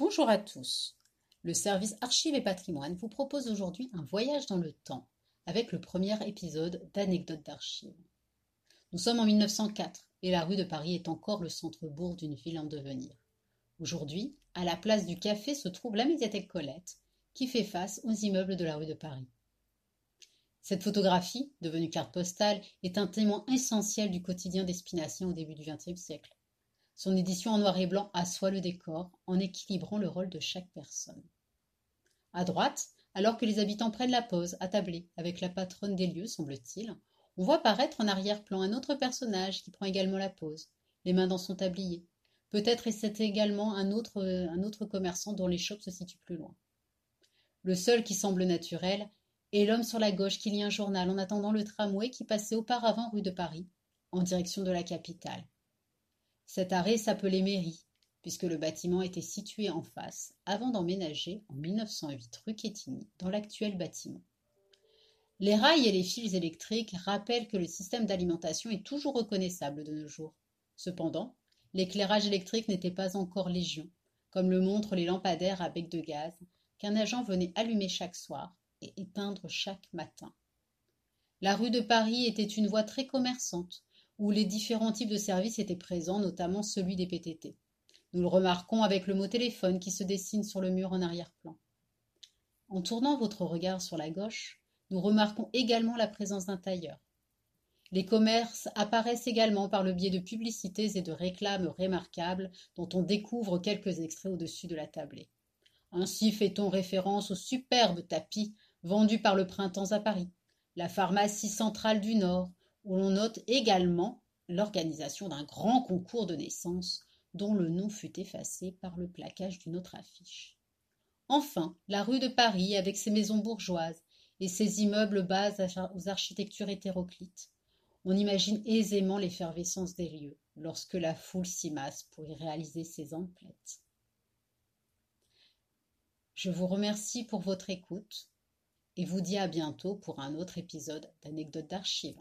Bonjour à tous. Le service Archives et Patrimoine vous propose aujourd'hui un voyage dans le temps avec le premier épisode d'Anecdotes d'archives. Nous sommes en 1904 et la rue de Paris est encore le centre-bourg d'une ville en devenir. Aujourd'hui, à la place du café se trouve la médiathèque Colette qui fait face aux immeubles de la rue de Paris. Cette photographie, devenue carte postale, est un témoin essentiel du quotidien des Spinaciens au début du XXe siècle. Son édition en noir et blanc assoit le décor en équilibrant le rôle de chaque personne. À droite, alors que les habitants prennent la pause, attablés, avec la patronne des lieux, semble-t-il, on voit paraître en arrière-plan un autre personnage qui prend également la pause, les mains dans son tablier. Peut-être est-ce également un autre, un autre commerçant dont les shops se situent plus loin. Le seul qui semble naturel est l'homme sur la gauche qui lit un journal en attendant le tramway qui passait auparavant rue de Paris, en direction de la capitale. Cet arrêt s'appelait mairie, puisque le bâtiment était situé en face, avant d'emménager en 1908 rue Quetigny, dans l'actuel bâtiment. Les rails et les fils électriques rappellent que le système d'alimentation est toujours reconnaissable de nos jours. Cependant, l'éclairage électrique n'était pas encore légion, comme le montrent les lampadaires à bec de gaz qu'un agent venait allumer chaque soir et éteindre chaque matin. La rue de Paris était une voie très commerçante, où les différents types de services étaient présents, notamment celui des PTT. Nous le remarquons avec le mot téléphone qui se dessine sur le mur en arrière-plan. En tournant votre regard sur la gauche, nous remarquons également la présence d'un tailleur. Les commerces apparaissent également par le biais de publicités et de réclames remarquables dont on découvre quelques extraits au-dessus de la tablée. Ainsi fait-on référence au superbe tapis vendu par le Printemps à Paris, la pharmacie centrale du Nord, où l'on note également l'organisation d'un grand concours de naissance dont le nom fut effacé par le plaquage d'une autre affiche. Enfin, la rue de Paris, avec ses maisons bourgeoises et ses immeubles bas aux architectures hétéroclites. On imagine aisément l'effervescence des lieux lorsque la foule s'y masse pour y réaliser ses emplettes. Je vous remercie pour votre écoute et vous dis à bientôt pour un autre épisode d'Anecdotes d'archives.